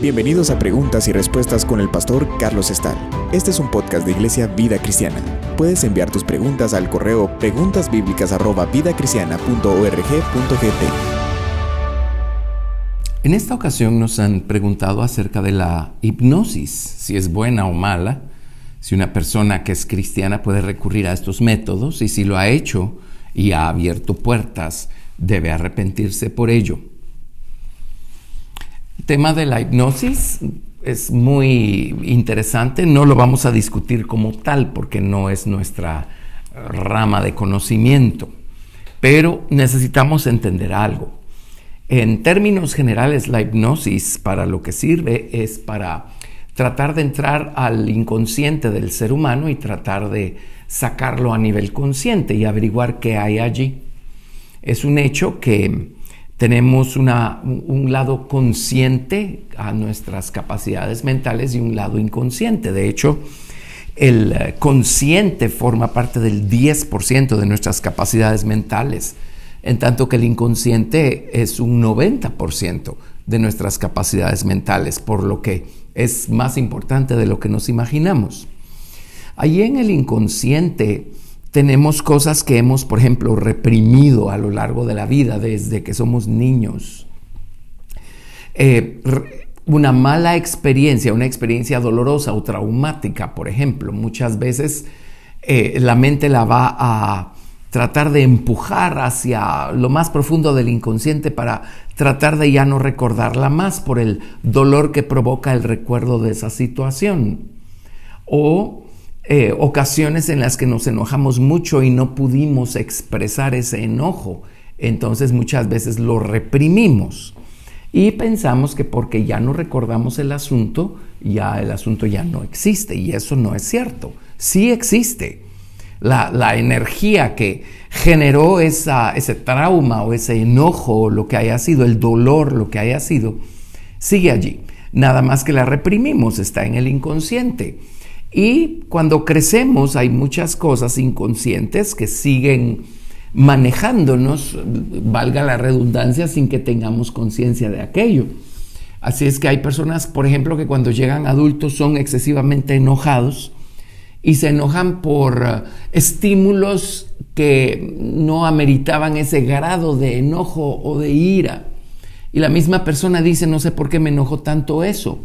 Bienvenidos a Preguntas y Respuestas con el pastor Carlos Estal. Este es un podcast de Iglesia Vida Cristiana. Puedes enviar tus preguntas al correo preguntasbiblicas@vidacristiana.org.gt. En esta ocasión nos han preguntado acerca de la hipnosis, si es buena o mala, si una persona que es cristiana puede recurrir a estos métodos y si lo ha hecho y ha abierto puertas, debe arrepentirse por ello. Tema de la hipnosis es muy interesante, no lo vamos a discutir como tal porque no es nuestra rama de conocimiento, pero necesitamos entender algo. En términos generales, la hipnosis para lo que sirve es para tratar de entrar al inconsciente del ser humano y tratar de sacarlo a nivel consciente y averiguar qué hay allí. Es un hecho que tenemos un lado consciente a nuestras capacidades mentales y un lado inconsciente. De hecho, el eh, consciente forma parte del 10% de nuestras capacidades mentales, en tanto que el inconsciente es un 90% de nuestras capacidades mentales, por lo que es más importante de lo que nos imaginamos. Allí en el inconsciente tenemos cosas que hemos, por ejemplo, reprimido a lo largo de la vida desde que somos niños. Eh, una mala experiencia, una experiencia dolorosa o traumática, por ejemplo, muchas veces eh, la mente la va a tratar de empujar hacia lo más profundo del inconsciente para tratar de ya no recordarla más por el dolor que provoca el recuerdo de esa situación. O eh, ocasiones en las que nos enojamos mucho y no pudimos expresar ese enojo. Entonces muchas veces lo reprimimos y pensamos que porque ya no recordamos el asunto, ya el asunto ya no existe. Y eso no es cierto. Sí existe. La, energía que generó ese trauma o ese enojo, o lo que haya sido, el dolor, lo que haya sido, sigue allí. Nada más que la reprimimos, está en el inconsciente. Y cuando crecemos hay muchas cosas inconscientes que siguen manejándonos, valga la redundancia, sin que tengamos conciencia de aquello. Así es que hay personas, por ejemplo, que cuando llegan adultos son excesivamente enojados y se enojan por eh, estímulos que no ameritaban ese grado de enojo o de ira. Y la misma persona dice, no sé por qué me enojó tanto eso.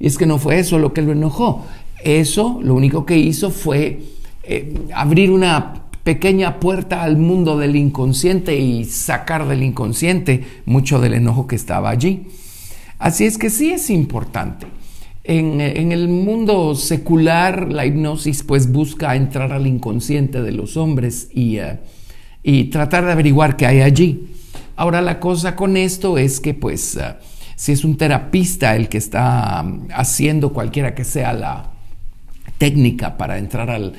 Y es que no fue eso lo que lo enojó, eso lo único que hizo fue eh, abrir una pequeña puerta al mundo del inconsciente y sacar del inconsciente mucho del enojo que estaba allí. Así es que sí es importante. En, el mundo secular, la hipnosis pues busca entrar al inconsciente de los hombres y, eh, y tratar de averiguar qué hay allí. Ahora la cosa con esto es que pues eh, si es un terapista el que está haciendo cualquiera que sea la, técnica para entrar al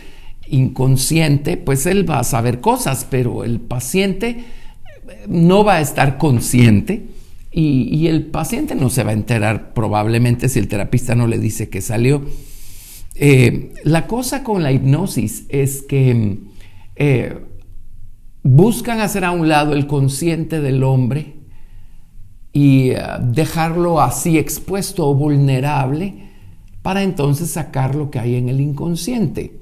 inconsciente, pues él va a saber cosas, pero el paciente no va a estar consciente y, el paciente no se va a enterar probablemente si el terapista no le dice que salió. Eh, la cosa con la hipnosis es que eh, buscan hacer a un lado el consciente del hombre y eh, dejarlo así expuesto o vulnerable para entonces sacar lo que hay en el inconsciente.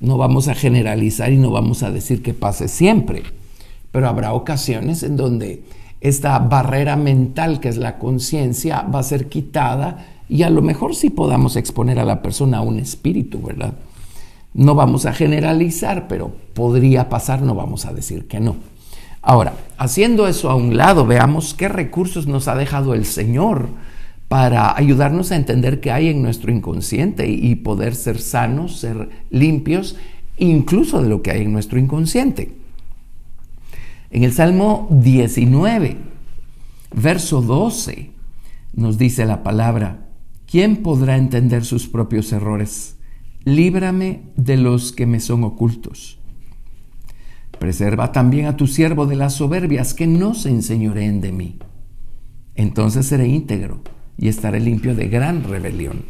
No vamos a generalizar y no vamos a decir que pase siempre, pero habrá ocasiones en donde esta barrera mental que es la conciencia va a ser quitada y a lo mejor sí podamos exponer a la persona a un espíritu, ¿verdad? No vamos a generalizar, pero podría pasar, no vamos a decir que no. Ahora, haciendo eso a un lado, veamos qué recursos nos ha dejado el Señor para ayudarnos a entender qué hay en nuestro inconsciente y poder ser sanos, ser limpios, incluso de lo que hay en nuestro inconsciente. En el Salmo 19, verso 12, nos dice la palabra, ¿quién podrá entender sus propios errores? Líbrame de los que me son ocultos. Preserva también a tu siervo de las soberbias, que no se enseñoreen de mí. Entonces seré íntegro y estaré limpio de gran rebelión.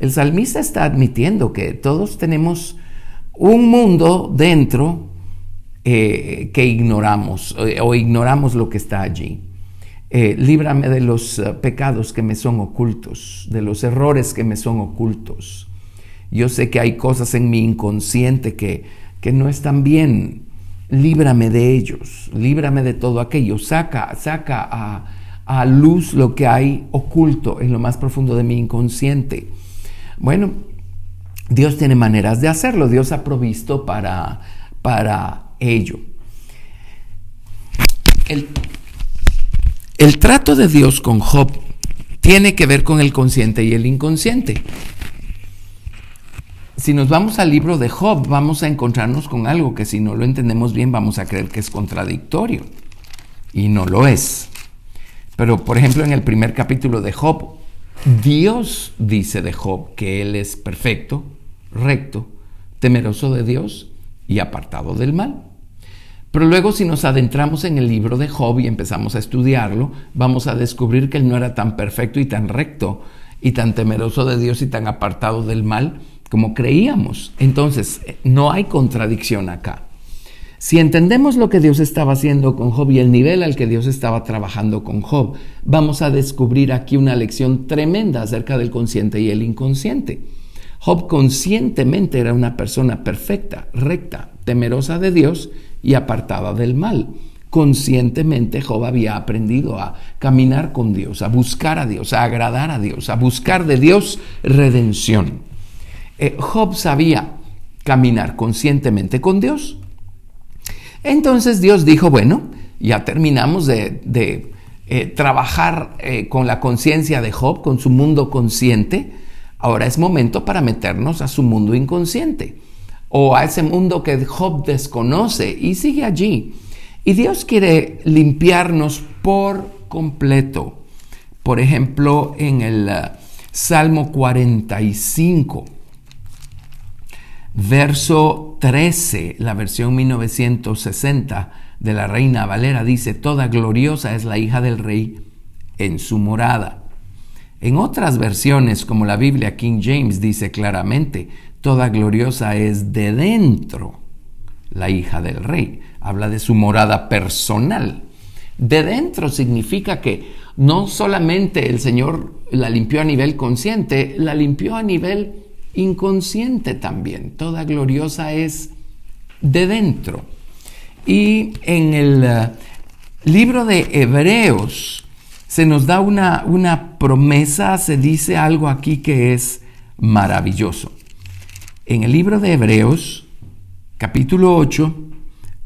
El salmista está admitiendo que todos tenemos un mundo dentro eh, que ignoramos eh, o ignoramos lo que está allí. eh, líbrame de los pecados que me son ocultos, de los errores que me son ocultos. Yo sé que hay cosas en mi inconsciente que, que no están bien. Líbrame de ellos, líbrame de todo aquello. Saca, saca a, a luz lo que hay oculto en lo más profundo de mi inconsciente. Bueno, Dios tiene maneras de hacerlo, Dios ha provisto para, para ello. El, el trato de Dios con Job tiene que ver con el consciente y el inconsciente. Si nos vamos al libro de Job, vamos a encontrarnos con algo que si no lo entendemos bien vamos a creer que es contradictorio. Y no lo es. Pero, por ejemplo, en el primer capítulo de Job, Dios dice de Job que él es perfecto, recto, temeroso de Dios y apartado del mal. Pero luego si nos adentramos en el libro de Job y empezamos a estudiarlo, vamos a descubrir que él no era tan perfecto y tan recto y tan temeroso de Dios y tan apartado del mal como creíamos. Entonces, no hay contradicción acá. Si entendemos lo que Dios estaba haciendo con Job y el nivel al que Dios estaba trabajando con Job, vamos a descubrir aquí una lección tremenda acerca del consciente y el inconsciente. Job conscientemente era una persona perfecta, recta, temerosa de Dios y apartada del mal. Conscientemente Job había aprendido a caminar con Dios, a buscar a Dios, a agradar a Dios, a buscar de Dios redención. Eh, Job sabía caminar conscientemente con Dios entonces Dios dijo, bueno, ya terminamos de, eh, trabajar eh, con la conciencia de Job, con su mundo consciente, ahora es momento para meternos a su mundo inconsciente o a ese mundo que Job desconoce y sigue allí. Y Dios quiere limpiarnos por completo. Por ejemplo, en el uh, Salmo 45, Verso 13, la versión 1960 de la Reina Valera dice, Toda gloriosa es la hija del rey en su morada. En otras versiones, como la Biblia King James dice claramente, Toda gloriosa es de dentro la hija del rey. Habla de su morada personal. De dentro significa que no solamente el Señor la limpió a nivel consciente, la limpió a nivel inconsciente también. Toda gloriosa es de dentro. Y en el eh, libro de Hebreos se nos da una, una promesa, se dice algo aquí que es maravilloso. En el libro de Hebreos, capítulo 8,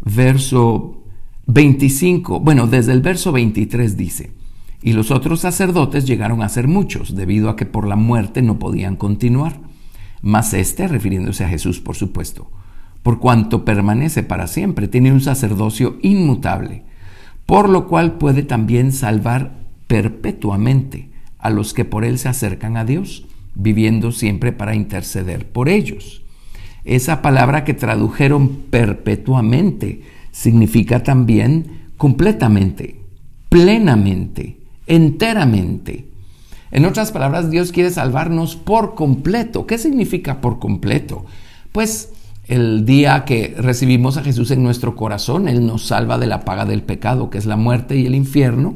verso 25, bueno, desde el verso 23 dice, y los otros sacerdotes llegaron a ser muchos, debido a que por la muerte no podían continuar mas este, refiriéndose a Jesús, por supuesto, por cuanto permanece para siempre, tiene un sacerdocio inmutable, por lo cual puede también salvar perpetuamente a los que por él se acercan a Dios, viviendo siempre para interceder por ellos. Esa palabra que tradujeron perpetuamente significa también completamente, plenamente, enteramente, en otras palabras, Dios quiere salvarnos por completo. ¿Qué significa por completo? Pues el día que recibimos a Jesús en nuestro corazón, Él nos salva de la paga del pecado, que es la muerte y el infierno,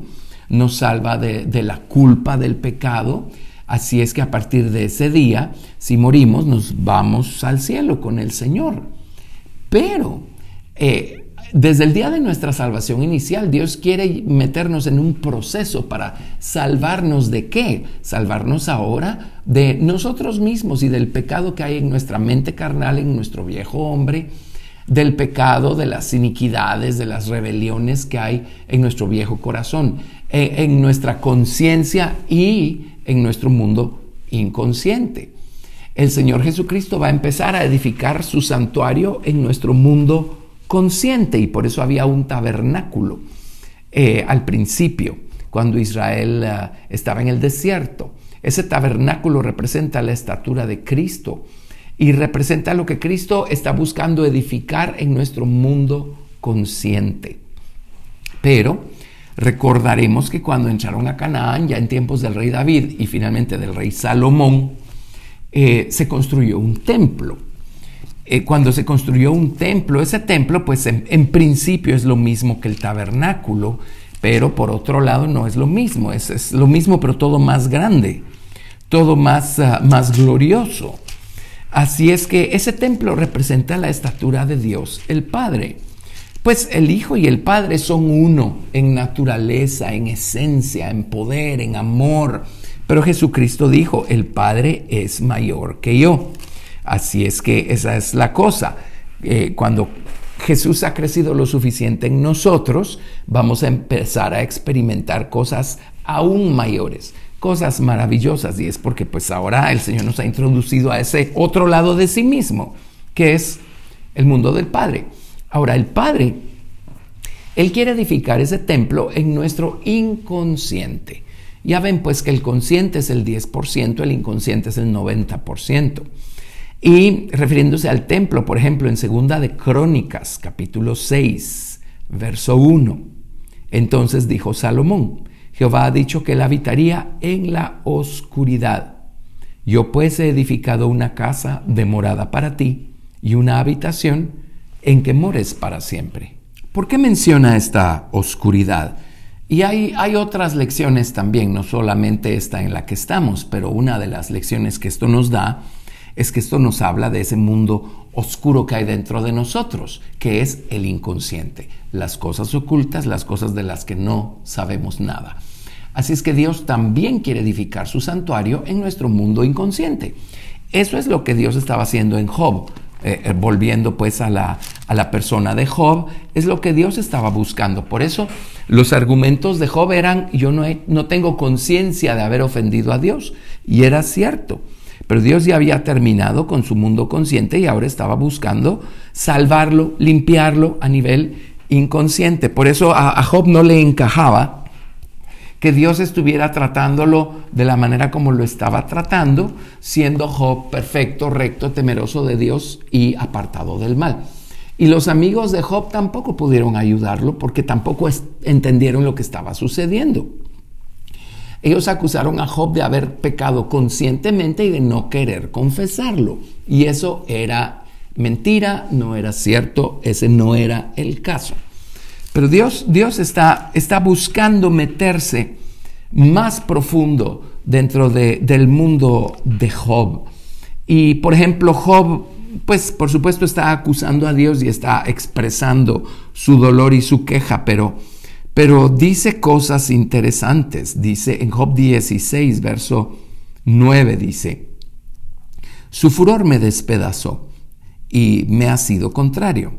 nos salva de, la culpa del pecado. Así es que a partir de ese día, si morimos, nos vamos al cielo con el Señor. Pero eh, desde el día de nuestra salvación inicial, Dios quiere meternos en un proceso para salvarnos de qué? Salvarnos ahora de nosotros mismos y del pecado que hay en nuestra mente carnal, en nuestro viejo hombre, del pecado, de las iniquidades, de las rebeliones que hay en nuestro viejo corazón, en, nuestra conciencia y en nuestro mundo inconsciente. El Señor Jesucristo va a empezar a edificar su santuario en nuestro mundo consciente y por eso había un tabernáculo eh, al principio, cuando Israel eh, estaba en el desierto. Ese tabernáculo representa la estatura de Cristo y representa lo que Cristo está buscando edificar en nuestro mundo consciente. Pero recordaremos que cuando entraron a Canaán, ya en tiempos del rey David y finalmente del rey Salomón, eh, se construyó un templo eh, cuando se construyó un templo, ese templo pues en, principio es lo mismo que el tabernáculo, Pero por otro lado no es lo mismo, es, lo mismo pero todo más grande, todo más, ah, más glorioso. Así es que ese templo representa la estatura de Dios, el Padre. Pues el Hijo y el Padre son uno en naturaleza, en esencia, en poder, en amor. Pero Jesucristo dijo, el Padre es mayor que yo. Así es que esa es la cosa. Eh, cuando Jesús ha crecido lo suficiente en nosotros, vamos a empezar a experimentar cosas aún mayores, cosas maravillosas. Y es porque pues ahora el Señor nos ha introducido a ese otro lado de sí mismo, que es el mundo del Padre. Ahora, el Padre, Él quiere edificar ese templo en nuestro inconsciente. Ya ven pues que el consciente es el 10%, el inconsciente es el 90%. Y refiriéndose al templo, por ejemplo, en Segunda de Crónicas, capítulo 6, verso 1. Entonces dijo Salomón, Jehová ha dicho que él habitaría en la oscuridad. Yo pues he edificado una casa de morada para ti y una habitación en que mores para siempre. ¿Por qué menciona esta oscuridad? Y hay, hay, otras lecciones también, no solamente esta en la que estamos, pero una de las lecciones que esto nos da es que esto nos habla de ese mundo oscuro que hay dentro de nosotros, que es el inconsciente, las cosas ocultas, las cosas de las que no sabemos nada. Así es que Dios también quiere edificar su santuario en nuestro mundo inconsciente. Eso es lo que Dios estaba haciendo en Job. Eh, eh, volviendo pues a la, a la persona de Job, es lo que Dios estaba buscando. Por eso los argumentos de Job eran, yo no, no tengo conciencia de haber ofendido a Dios. Y era cierto. Pero Dios ya había terminado con su mundo consciente y ahora estaba buscando salvarlo, limpiarlo a nivel inconsciente. Por eso a, Job no le encajaba que Dios estuviera tratándolo de la manera como lo estaba tratando, siendo Job perfecto, recto, temeroso de Dios y apartado del mal. Y los amigos de Job tampoco pudieron ayudarlo porque tampoco entendieron lo que estaba sucediendo. Ellos acusaron a Job de haber pecado conscientemente y de no querer confesarlo. Y eso era mentira, no era cierto, ese no era el caso. Pero Dios, Dios está, está buscando meterse más profundo dentro del mundo de Job. Y por ejemplo, Job, pues por supuesto está acusando a Dios y está expresando su dolor y su queja, pero pero dice cosas interesantes. Dice en Job 16, verso 9, dice, su furor me despedazó y me ha sido contrario.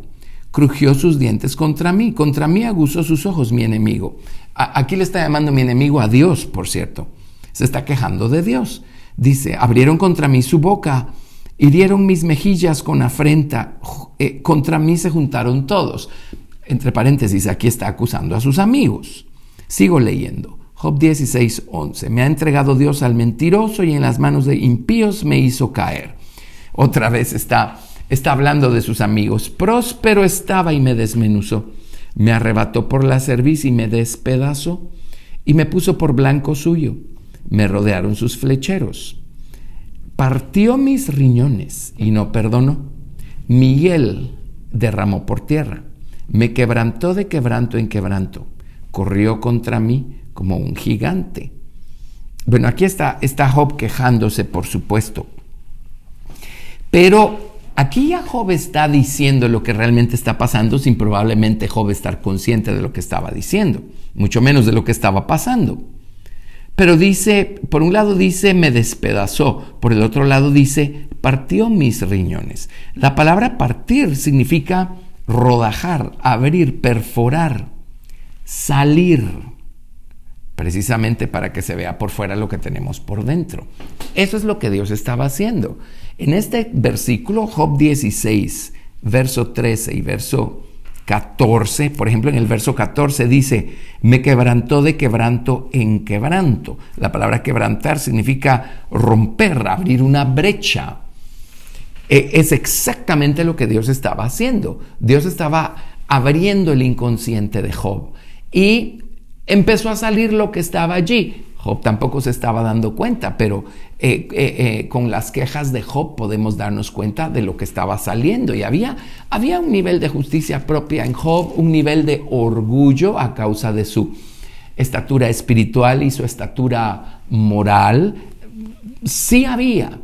Crujió sus dientes contra mí, contra mí aguzó sus ojos mi enemigo. aquí le está llamando mi enemigo a Dios, por cierto. Se está quejando de Dios. Dice, abrieron contra mí su boca, hirieron mis mejillas con afrenta, eh, contra mí se juntaron todos entre paréntesis, aquí está acusando a sus amigos. Sigo leyendo. Job 16, 11. Me ha entregado Dios al mentiroso y en las manos de impíos me hizo caer. Otra vez está, está hablando de sus amigos. Próspero estaba y me desmenuzó. Me arrebató por la cerviz y me despedazó y me puso por blanco suyo. Me rodearon sus flecheros. Partió mis riñones y no perdonó. Miguel derramó por tierra me quebrantó de quebranto en quebranto, corrió contra mí como un gigante. Bueno, aquí está, Job quejándose, por supuesto. Pero aquí ya Job está diciendo lo que realmente está pasando sin probablemente Job estar consciente de lo que estaba diciendo, mucho menos de lo que estaba pasando. Pero dice, por un lado dice, me despedazó, por el otro lado dice, partió mis riñones. La palabra partir significa rodajar, abrir, perforar, salir, precisamente para que se vea por fuera lo que tenemos por dentro. Eso es lo que Dios estaba haciendo. En este versículo, Job 16, verso 13 y verso 14, por ejemplo, en el verso 14 dice, me quebrantó de quebranto en quebranto. La palabra quebrantar significa romper, abrir una brecha, e, es exactamente lo que Dios estaba haciendo. Dios estaba abriendo el inconsciente de Job y empezó a salir lo que estaba allí. Job tampoco se estaba dando cuenta, pero eh, eh, con las quejas de Job podemos darnos cuenta de lo que estaba saliendo. Y había, había un nivel de justicia propia en Job, un nivel de orgullo a causa de su estatura espiritual y su estatura moral. Sí había.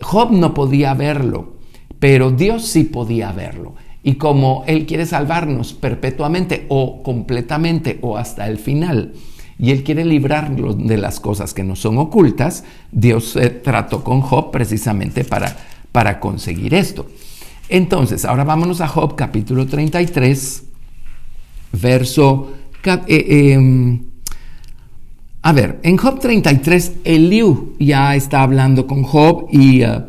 Job no podía verlo, pero Dios sí podía verlo. Y como Él quiere salvarnos perpetuamente o completamente o hasta el final, y Él quiere librarnos de las cosas que no son ocultas, Dios se trató con Job precisamente para, para conseguir esto. Entonces, ahora vámonos a Job capítulo 33, verso... Eh, em, a ver, en Job 33, Eliú ya está hablando con Job y uh,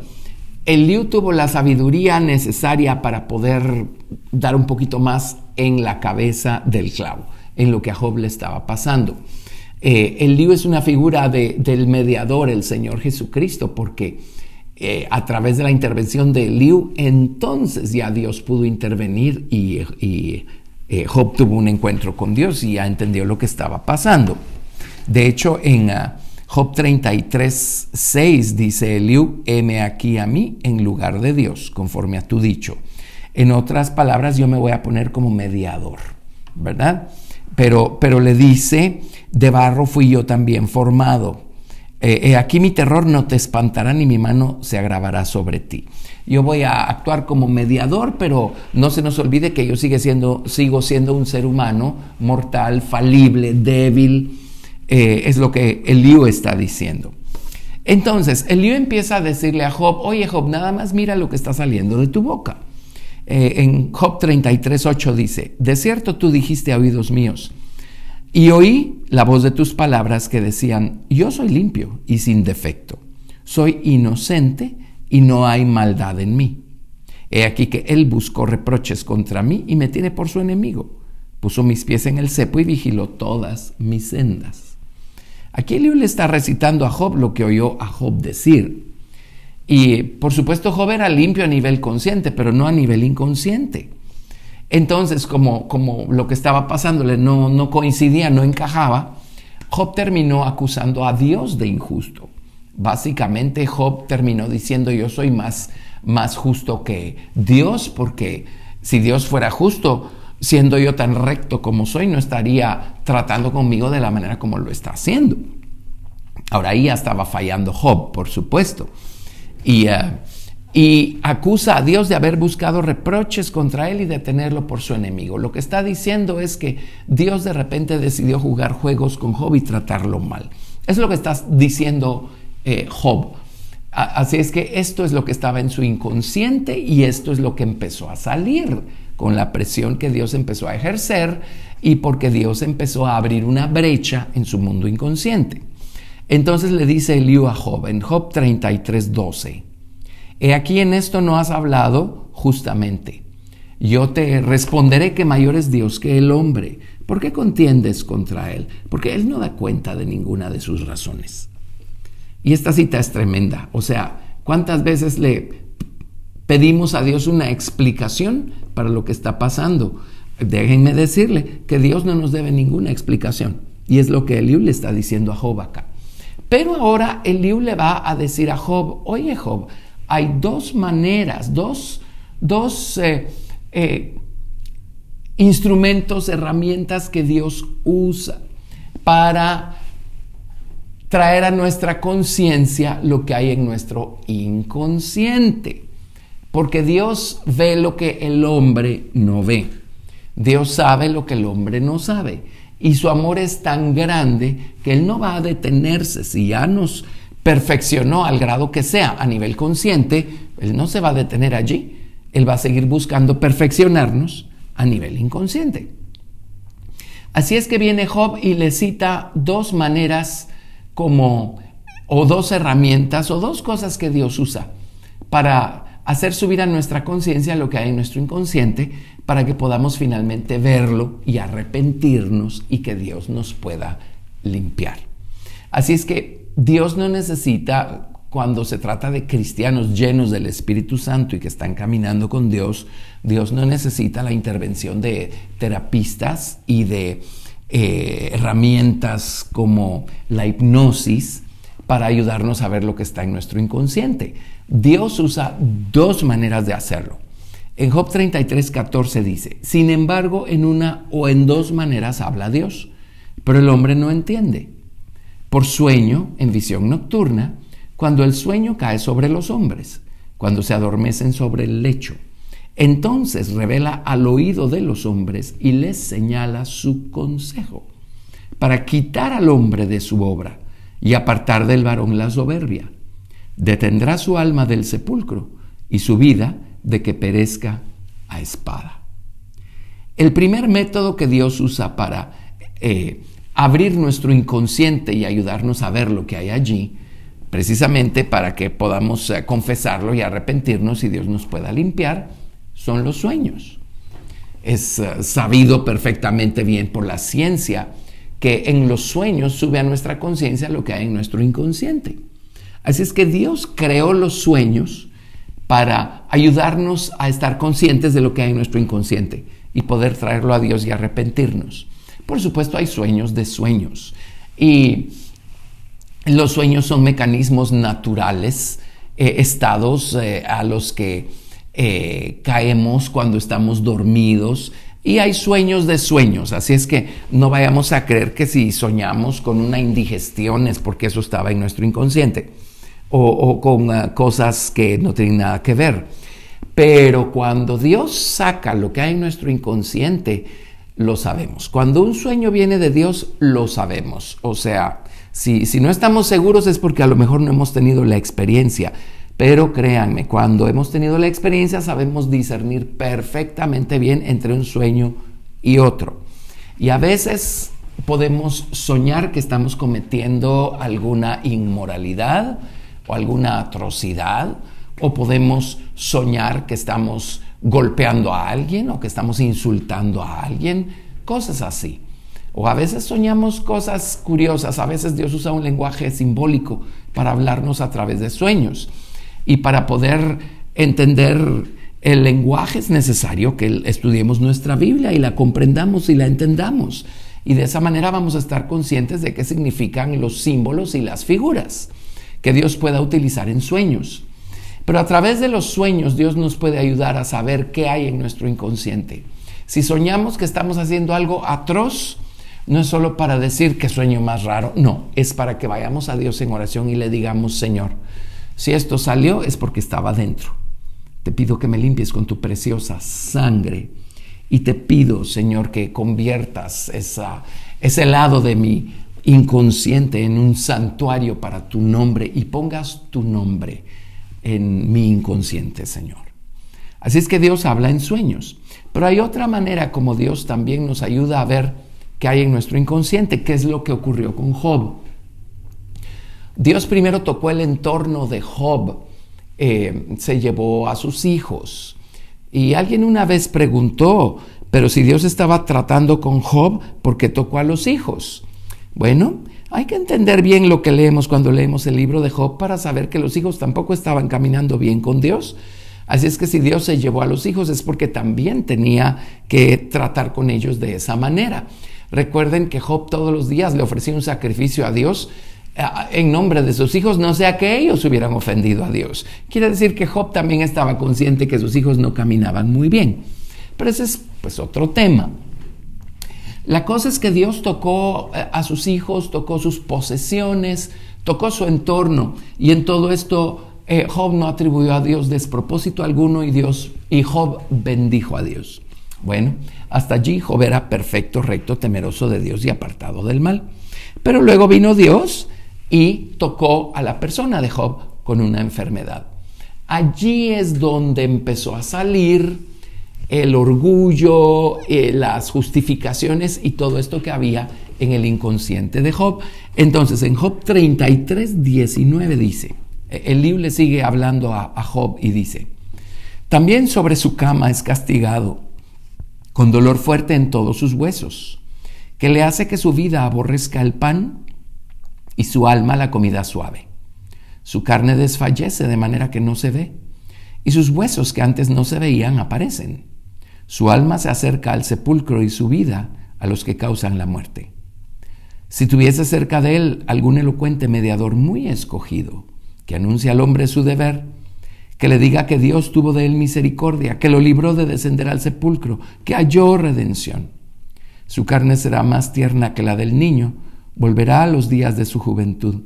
Eliú tuvo la sabiduría necesaria para poder dar un poquito más en la cabeza del clavo, en lo que a Job le estaba pasando. Eh, el Eliú es una figura del mediador, el Señor Jesucristo, porque eh, a través de la intervención de Eliú, entonces ya Dios pudo intervenir y, eh, Job tuvo un encuentro con Dios y ya entendió lo que estaba pasando. De hecho, en ah, Job 33, 6 dice Eliú, heme aquí a mí en lugar de Dios, conforme a tu dicho. En otras palabras, yo me voy a poner como mediador, ¿verdad? Pero, pero le dice, de barro fui yo también formado. Eh, aquí mi terror no te espantará ni mi mano se agravará sobre ti. Yo voy a actuar como mediador, pero no se nos olvide que yo sigue siendo, sigo siendo un ser humano mortal, falible, débil. Eh, es lo que Eliú está diciendo. Entonces, Eliú empieza a decirle a Job, oye Job, nada más mira lo que está saliendo de tu boca. Eh, en Job 33.8 dice, de cierto tú dijiste a oídos míos, y oí la voz de tus palabras que decían, yo soy limpio y sin defecto, soy inocente y no hay maldad en mí. He aquí que él buscó reproches contra mí y me tiene por su enemigo. Puso mis pies en el cepo y vigiló todas mis sendas. Aquí Eliú le está recitando a Job lo que oyó a Job decir. Y por supuesto Job era limpio a nivel consciente, pero no a nivel inconsciente. Entonces, como, como lo que estaba pasándole no, no coincidía, no encajaba, Job terminó acusando a Dios de injusto. Básicamente Job terminó diciendo yo soy más, más justo que Dios, porque si Dios fuera justo, siendo yo tan recto como soy, no estaría tratando conmigo de la manera como lo está haciendo. Ahora ahí ya estaba fallando Job, por supuesto. Y eh, y acusa a Dios de haber buscado reproches contra él y de tenerlo por su enemigo. Lo que está diciendo es que Dios de repente decidió jugar juegos con Job y tratarlo mal. Es lo que está diciendo eh, Job. Así es que esto es lo que estaba en su inconsciente y esto es lo que empezó a salir con la presión que Dios empezó a ejercer y porque Dios empezó a abrir una brecha en su mundo inconsciente. Entonces le dice Eliú a Job en Job 33, 12. He aquí en esto no has hablado justamente. Yo te responderé que mayor es Dios que el hombre. ¿Por qué contiendes contra él? Porque él no da cuenta de ninguna de sus razones. Y esta cita es tremenda. O sea, ¿cuántas veces le pedimos a Dios una explicación para lo que está pasando? Déjenme decirle que Dios no nos debe ninguna explicación. Y es lo que Eliú le está diciendo a Job acá. Pero ahora Eliú le va a decir a Job, oye Job, hay dos maneras, dos, eh, eh, instrumentos, herramientas que Dios usa para traer a nuestra conciencia lo que hay en nuestro inconsciente. Porque Dios ve lo que el hombre no ve. Dios sabe lo que el hombre no sabe. Y su amor es tan grande que Él no va a detenerse. Si ya nos perfeccionó al grado que sea a nivel consciente, Él no se va a detener allí. Él va a seguir buscando perfeccionarnos a nivel inconsciente. Así es que viene Job y le cita dos maneras como, o dos herramientas, o dos cosas que Dios usa para hacer subir a nuestra conciencia lo que hay en nuestro inconsciente, para que podamos finalmente verlo y arrepentirnos y que Dios nos pueda limpiar. Así es que Dios no necesita, cuando se trata de cristianos llenos del Espíritu Santo y que están caminando con Dios, Dios no necesita la intervención de terapistas y de eh, herramientas como la hipnosis para ayudarnos a ver lo que está en nuestro inconsciente. Dios usa dos maneras de hacerlo. En Job 33, 14 dice, sin embargo, en una o en dos maneras habla Dios, pero el hombre no entiende. Por sueño, en visión nocturna, cuando el sueño cae sobre los hombres, cuando se adormecen sobre el lecho. Entonces revela al oído de los hombres y les señala su consejo, para quitar al hombre de su obra y apartar del varón la soberbia. Detendrá su alma del sepulcro y su vida de que perezca a espada. El primer método que Dios usa para eh, abrir nuestro inconsciente y ayudarnos a ver lo que hay allí, precisamente para que podamos eh, confesarlo y arrepentirnos y Dios nos pueda limpiar, son los sueños. Es eh, sabido perfectamente bien por la ciencia que en los sueños sube a nuestra conciencia lo que hay en nuestro inconsciente. Así es que Dios creó los sueños para ayudarnos a estar conscientes de lo que hay en nuestro inconsciente y poder traerlo a Dios y arrepentirnos. Por supuesto hay sueños de sueños. Y los sueños son mecanismos naturales, eh, estados eh, a los que eh, caemos cuando estamos dormidos. Y hay sueños de sueños, así es que no vayamos a creer que si soñamos con una indigestión es porque eso estaba en nuestro inconsciente o, con ah, cosas que no tienen nada que ver. Pero cuando Dios saca lo que hay en nuestro inconsciente, lo sabemos. Cuando un sueño viene de Dios, lo sabemos. O sea, si, si no estamos seguros es porque a lo mejor no hemos tenido la experiencia. Pero créanme, cuando hemos tenido la experiencia sabemos discernir perfectamente bien entre un sueño y otro. Y a veces podemos soñar que estamos cometiendo alguna inmoralidad alguna atrocidad, o podemos soñar que estamos golpeando a alguien o que estamos insultando a alguien, cosas así. O a veces soñamos cosas curiosas, a veces Dios usa un lenguaje simbólico para hablarnos a través de sueños. Y para poder entender el lenguaje es necesario que estudiemos nuestra Biblia y la comprendamos y la entendamos. Y de esa manera vamos a estar conscientes de qué significan los símbolos y las figuras que Dios pueda utilizar en sueños. Pero a través de los sueños Dios nos puede ayudar a saber qué hay en nuestro inconsciente. Si soñamos que estamos haciendo algo atroz, no es solo para decir que sueño más raro, no, es para que vayamos a Dios en oración y le digamos, Señor, si esto salió es porque estaba dentro. Te pido que me limpies con tu preciosa sangre. Y te pido, Señor, que conviertas esa, ese lado de mi inconsciente en un santuario para tu nombre y pongas tu nombre en mi inconsciente, Señor. Así es que Dios habla en sueños. Pero hay otra manera como Dios también nos ayuda a ver qué hay en nuestro inconsciente, qué es lo que ocurrió con Job. Dios primero tocó el entorno de Job, eh, se llevó a sus hijos. Y alguien una vez preguntó, pero si Dios estaba tratando con Job, ¿por qué tocó a los hijos? Bueno, hay que entender bien lo que leemos cuando leemos el libro de Job para saber que los hijos tampoco estaban caminando bien con Dios. Así es que si Dios se llevó a los hijos es porque también tenía que tratar con ellos de esa manera. Recuerden que Job todos los días le ofrecía un sacrificio a Dios en nombre de sus hijos, no sea que ellos hubieran ofendido a Dios. Quiere decir que Job también estaba consciente que sus hijos no caminaban muy bien. Pero ese es pues otro tema. La cosa es que Dios tocó eh, a sus hijos, tocó sus posesiones, tocó su entorno y en todo esto eh, Job no atribuyó a Dios despropósito alguno y Dios y Job bendijo a Dios. Bueno, hasta allí Job era perfecto, recto, temeroso de Dios y apartado del mal. Pero luego vino Dios y tocó a la persona de Job con una enfermedad. Allí es donde empezó a salir el orgullo, eh, las justificaciones y todo esto que había en el inconsciente de Job. Entonces, en Job 33, 19 dice, el libro le sigue hablando a, a Job y dice, también sobre su cama es castigado, con dolor fuerte en todos sus huesos, que le hace que su vida aborrezca el pan y su alma la comida suave. Su carne desfallece de manera que no se ve, y sus huesos que antes no se veían aparecen. Su alma se acerca al sepulcro y su vida a los que causan la muerte. Si tuviese cerca de él algún elocuente mediador muy escogido, que anuncia al hombre su deber, que le diga que Dios tuvo de él misericordia, que lo libró de descender al sepulcro, que halló redención. Su carne será más tierna que la del niño, volverá a los días de su juventud.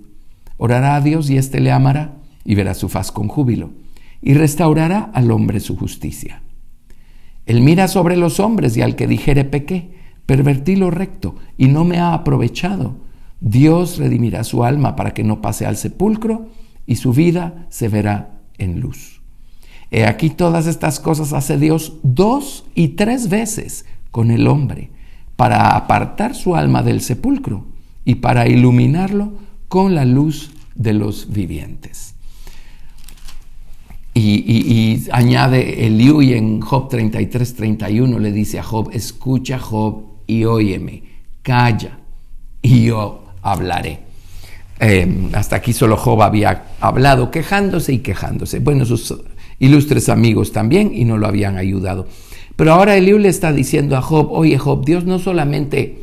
Orará a Dios y éste le amará y verá su faz con júbilo, y restaurará al hombre su justicia. Él mira sobre los hombres y al que dijere pequé, pervertí lo recto y no me ha aprovechado. Dios redimirá su alma para que no pase al sepulcro y su vida se verá en luz. He aquí todas estas cosas hace Dios dos y tres veces con el hombre, para apartar su alma del sepulcro y para iluminarlo con la luz de los vivientes. Y, añade Eliú en Job 33, 31 le dice a Job, escucha Job y óyeme, calla y yo hablaré. Em, hasta aquí solo Job había hablado quejándose y quejándose. Bueno, sus ilustres amigos también y no lo habían ayudado. Pero ahora Eliú le está diciendo a Job, oye Job, Dios no solamente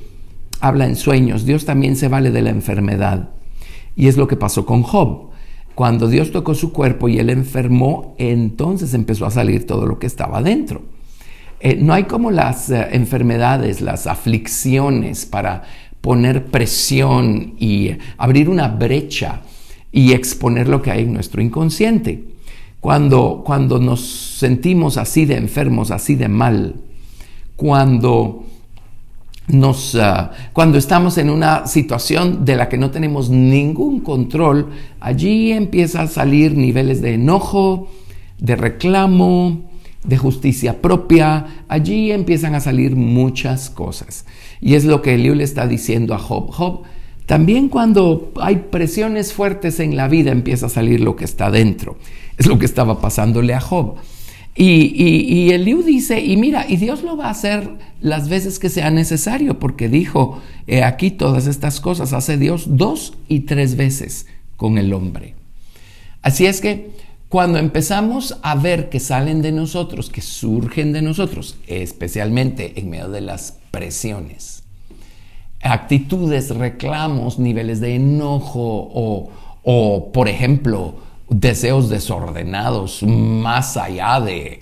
habla en sueños, Dios también se vale de la enfermedad. Y es lo que pasó con Job. Cuando Dios tocó su cuerpo y él enfermó, entonces empezó a salir todo lo que estaba dentro. Eh, no hay como las eh, enfermedades, las aflicciones para poner presión y abrir una brecha y exponer lo que hay en nuestro inconsciente. Cuando, cuando nos sentimos así de enfermos, así de mal, cuando, nos, ah, cuando estamos en una situación de la que no tenemos ningún control, allí empieza a salir niveles de enojo, de reclamo, de justicia propia, allí empiezan a salir muchas cosas. Y es lo que Eliú le está diciendo a Job. Job, también cuando hay presiones fuertes en la vida empieza a salir lo que está dentro. Es lo que estaba pasándole a Job. Y, y, Eliú dice, y mira, y Dios lo va a hacer las veces que sea necesario, porque dijo, aquí todas estas cosas hace Dios dos y tres veces con el hombre. Así es que cuando empezamos a ver que salen de nosotros, que surgen de nosotros, especialmente en medio de las presiones, actitudes, reclamos, niveles de enojo o, por ejemplo, deseos desordenados más allá de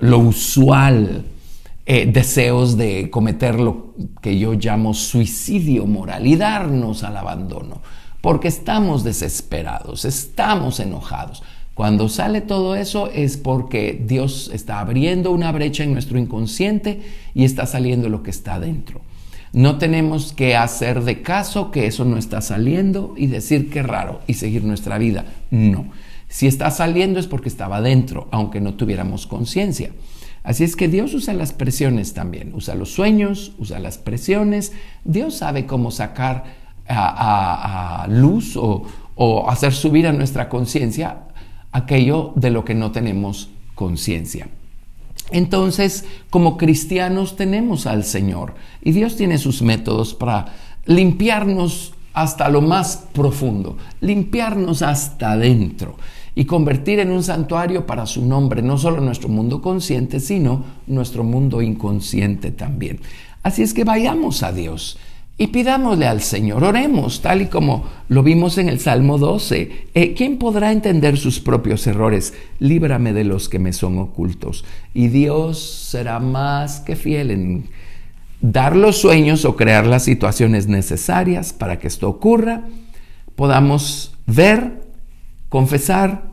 lo usual, eh, deseos de cometer lo que yo llamo suicidio moral y darnos al abandono, porque estamos desesperados, estamos enojados. Cuando sale todo eso es porque Dios está abriendo una brecha en nuestro inconsciente y está saliendo lo que está dentro. No tenemos que hacer de caso que eso no está saliendo y decir que raro y seguir nuestra vida. No. Si está saliendo es porque estaba dentro, aunque no tuviéramos conciencia. Así es que Dios usa las presiones también, usa los sueños, usa las presiones. Dios sabe cómo sacar a, luz o hacer subir a nuestra conciencia aquello de lo que no tenemos conciencia. Entonces, como cristianos tenemos al Señor y Dios tiene sus métodos para limpiarnos hasta lo más profundo, limpiarnos hasta adentro y convertir en un santuario para su nombre, no solo nuestro mundo consciente, sino nuestro mundo inconsciente también. Así es que vayamos a Dios y pidámosle al Señor, oremos, tal y como lo vimos en el Salmo 12. Eh, ¿Quién podrá entender sus propios errores? Líbrame de los que me son ocultos. Y Dios será más que fiel en dar los sueños o crear las situaciones necesarias para que esto ocurra. Podamos ver, confesar,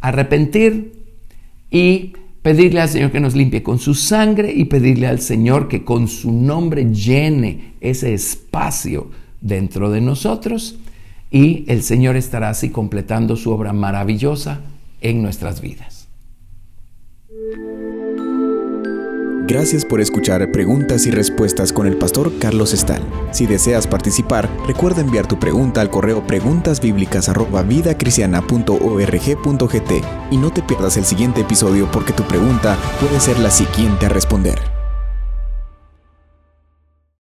arrepentir y pedirle al Señor que nos limpie con su sangre y pedirle al Señor que con su nombre llene ese espacio dentro de nosotros y el Señor estará así completando su obra maravillosa en nuestras vidas. Gracias por escuchar Preguntas y Respuestas con el pastor Carlos Estal. Si deseas participar, recuerda enviar tu pregunta al correo preguntasbiblicas@vidacristiana.org.gt y no te pierdas el siguiente episodio porque tu pregunta puede ser la siguiente a responder.